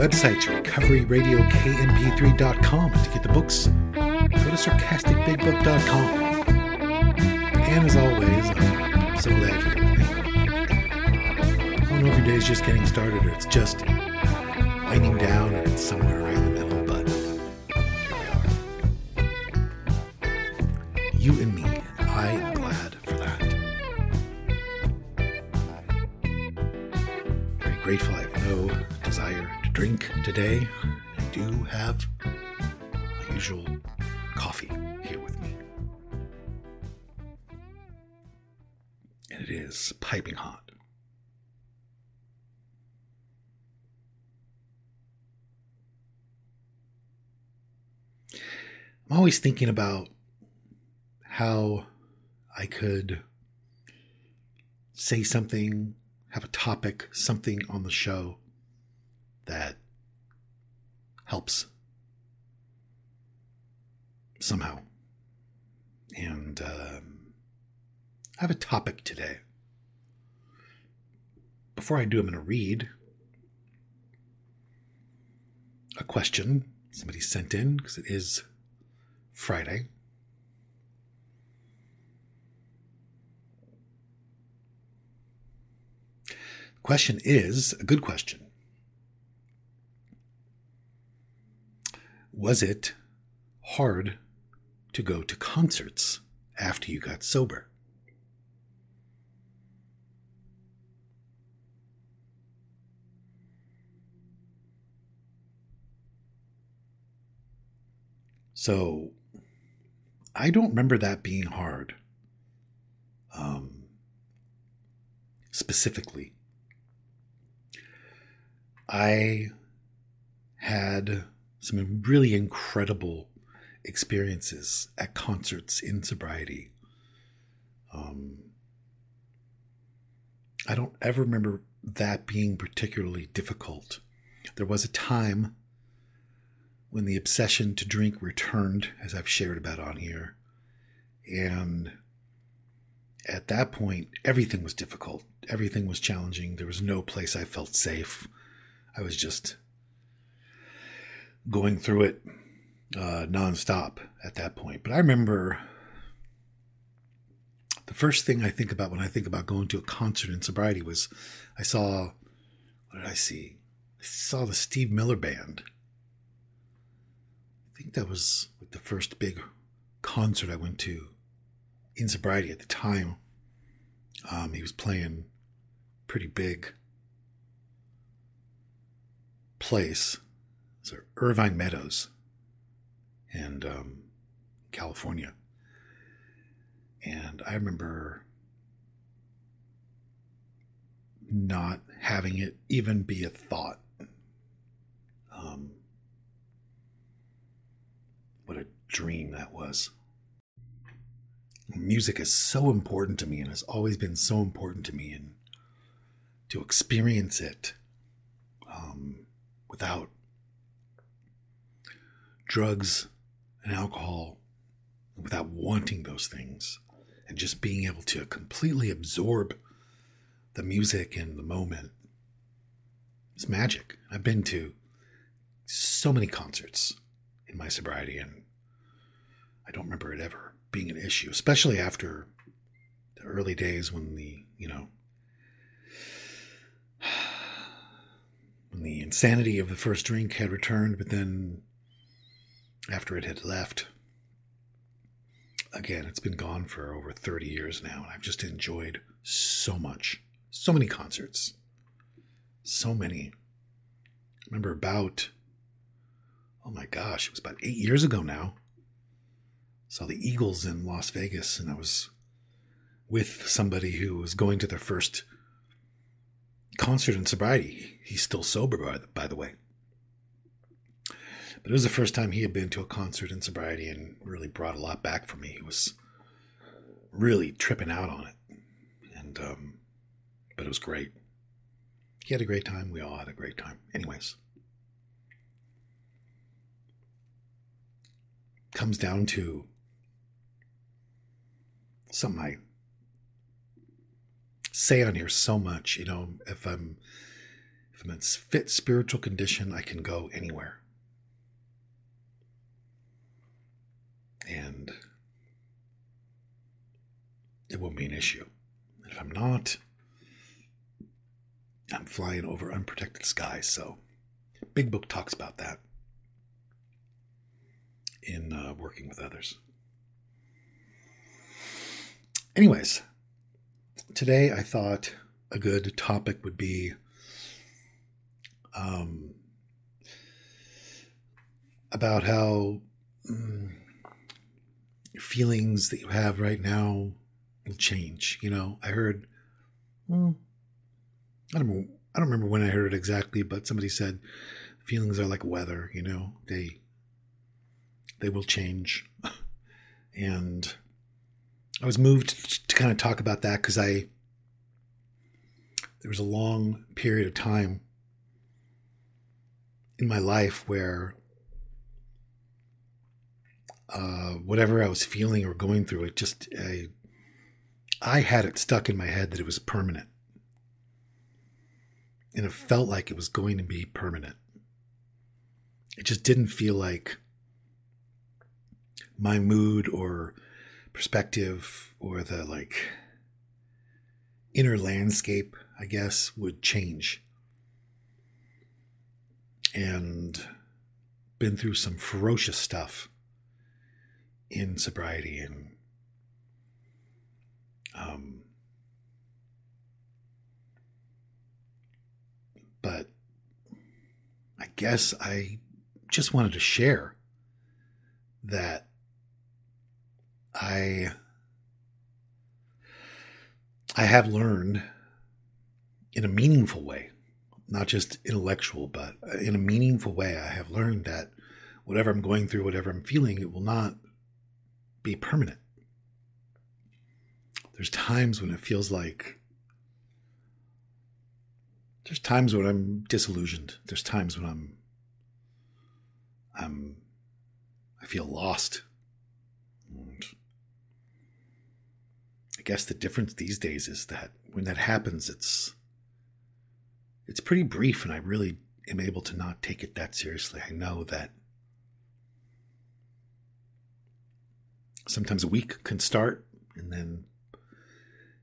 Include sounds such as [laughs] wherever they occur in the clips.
website's recoveryradiokmp3.com. And to get the books, go to sarcasticbigbook.com. And as always, I'm so glad you're with me. I don't know if your day's just getting started or it's just winding down or it's somewhere right in the middle, but here we are. You and me, and I am glad for that. Very grateful I have no desire drink today. I do have my usual coffee here with me. And it is piping hot. I'm always thinking about how I could say something, have a topic, something on the show that helps somehow. And um, I have a topic today. Before I do, I'm going to read a question somebody sent in because it is Friday. Question is a good question. Was it hard to go to concerts after you got sober? So I don't remember that being hard. Um, specifically, I had some really incredible experiences at concerts in sobriety. Um, I don't ever remember that being particularly difficult. There was a time when the obsession to drink returned, as I've shared about on here. And at that point, everything was difficult. Everything was challenging. There was no place I felt safe. I was just going through it uh, nonstop at that point. But I remember the first thing I think about when I think about going to a concert in sobriety was I saw, what did I see? I saw the Steve Miller Band. I think that was like the first big concert I went to in sobriety at the time. Um, he was playing pretty big place. It's Irvine Meadows and um, California. And I remember not having it even be a thought. Um, what a dream that was. Music is so important to me and has always been so important to me, and to experience it um, without drugs and alcohol, without wanting those things, and just being able to completely absorb the music and the moment. It's magic. I've been to so many concerts in my sobriety, and I don't remember it ever being an issue, especially after the early days when the, you know, when [sighs] when the insanity of the first drink had returned, but then after it had left, again, it's been gone for over 30 years now, and I've just enjoyed so much. So many concerts. So many. I remember about, oh my gosh, it was about eight years ago now. Saw the Eagles in Las Vegas, and I was with somebody who was going to their first concert in sobriety. He's still sober, by the, by the way. But it was the first time he had been to a concert in sobriety and really brought a lot back for me. He was really tripping out on it. And, um, but it was great. He had a great time. We all had a great time. Anyways, comes down to something I say on here so much. You know, if I'm if I'm in fit spiritual condition, I can go anywhere. And it won't be an issue. If I'm not, I'm flying over unprotected skies. So, Big Book talks about that in uh, working with others. Anyways, today I thought a good topic would be um, about how mm, feelings that you have right now will change. You know, I heard, mm, I don't know, I don't remember when I heard it exactly, but somebody said feelings are like weather. You know, they they will change, [laughs] and I was moved to kind of talk about that because I there was a long period of time in my life where uh, whatever I was feeling or going through, it just I, I had it stuck in my head that it was permanent, and it felt like it was going to be permanent. It just didn't feel like my mood or perspective or the like inner landscape, I guess, would change. And been through some ferocious stuff in sobriety and um but I guess I just wanted to share that I I have learned in a meaningful way, not just intellectual, but in a meaningful way, I have learned that whatever I'm going through, whatever I'm feeling, it will not be permanent. There's times when it feels like there's times when I'm disillusioned. There's times when I'm I'm I feel lost. And I guess the difference these days is that when that happens it's it's pretty brief and I really am able to not take it that seriously. I know that sometimes a week can start and then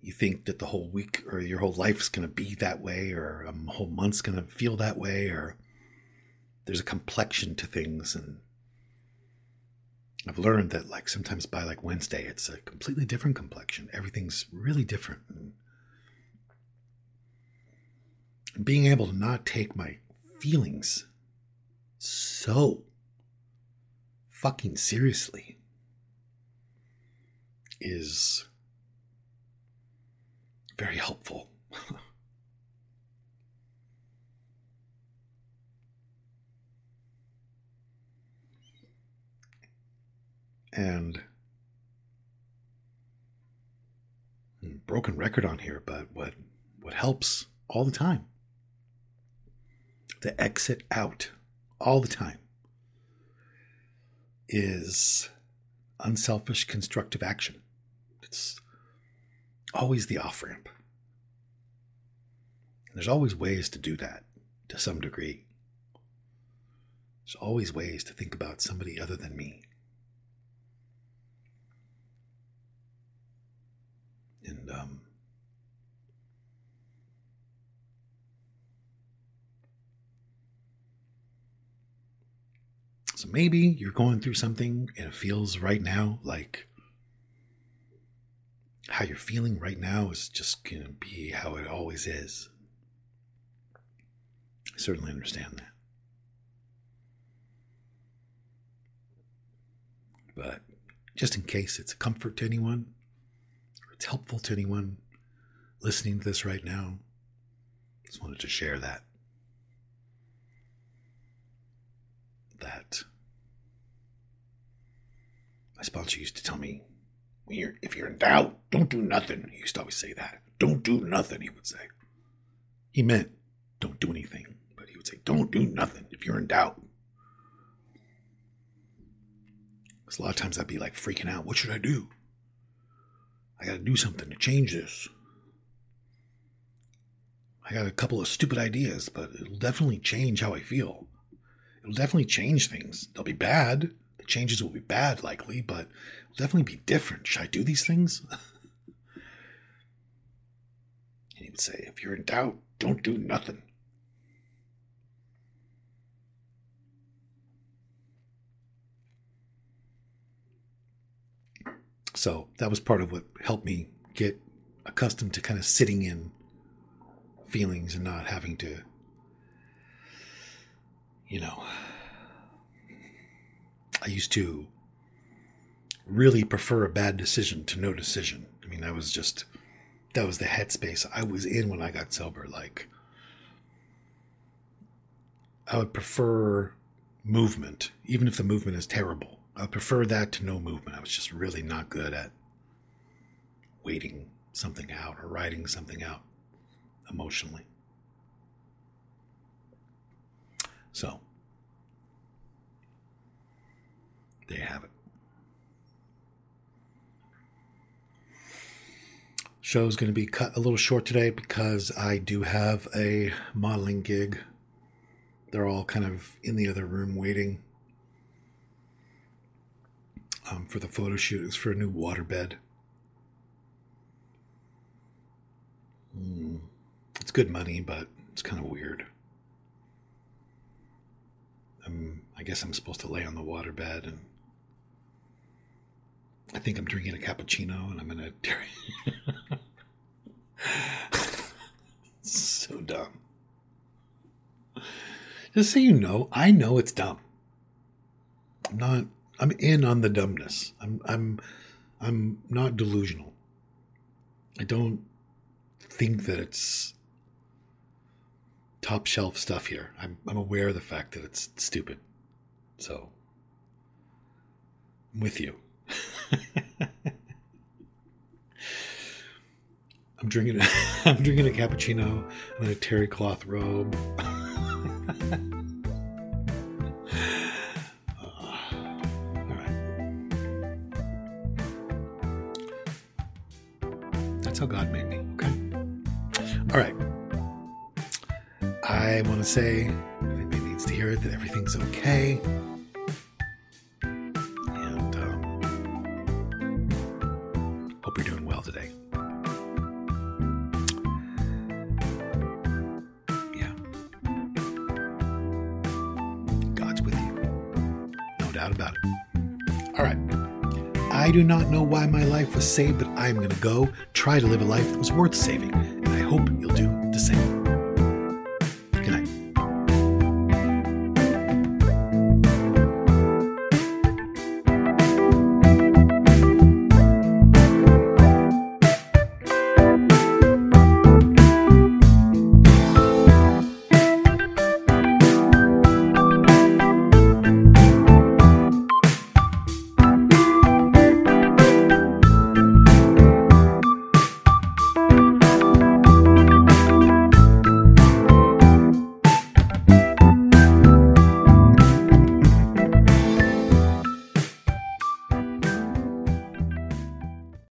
you think that the whole week or your whole life is going to be that way or a whole month's going to feel that way or there's a complexion to things. And i've learned that like sometimes by like wednesday it's a completely different complexion. Everything's really different. And being able to not take my feelings so fucking seriously is very helpful. [laughs] and broken record on here, but what what helps all the time. The exit out all the time is unselfish constructive action. It's always the off ramp. There's always ways to do that to some degree. There's always ways to think about somebody other than me. And um, so maybe you're going through something and it feels right now like how you're feeling right now is just going to be how it always is. I certainly understand that. But just in case it's a comfort to anyone or it's helpful to anyone listening to this right now, just wanted to share that. That my sponsor used to tell me, if you're in doubt, don't do nothing. He used to always say that. Don't do nothing, he would say. He meant don't do anything, but he would say, don't do nothing if you're in doubt. Because a lot of times I'd be like freaking out. What should I do? I got to do something to change this. I got a couple of stupid ideas, but it'll definitely change how I feel. It'll definitely change things. They'll be bad. Changes will be bad, likely, but it'll definitely be different. Should I do these things? [laughs] and he would say, if you're in doubt, don't do nothing. So that was part of what helped me get accustomed to kind of sitting in feelings and not having to, you know, I used to really prefer a bad decision to no decision. I mean, that was just, that was the headspace I was in when I got sober. Like, I would prefer movement, even if the movement is terrible. I would prefer that to no movement. I was just really not good at waiting something out or writing something out emotionally. So, there you have it. Show's going to be cut a little short today because I do have a modeling gig. They're all kind of in the other room waiting um, for the photo shoot. It's for a new waterbed. Mm. It's good money, but it's kind of weird. I'm, I guess I'm supposed to lay on the waterbed and I think I'm drinking a cappuccino and I'm gonna. [laughs] so dumb. Just so you know, I know it's dumb. I'm not. I'm in on the dumbness. I'm. I'm. I'm not delusional. I don't think that it's top shelf stuff here. I'm. I'm aware of the fact that it's stupid. So. I'm with you. [laughs] I'm drinking. [laughs] I'm drinking a cappuccino in a terry cloth robe. [laughs] That's how God made me. Okay. All right. I want to say, if anybody needs to hear it, that everything's okay. I do not know why my life was saved, but I'm going to go try to live a life that was worth saving, and I hope you'll do the same.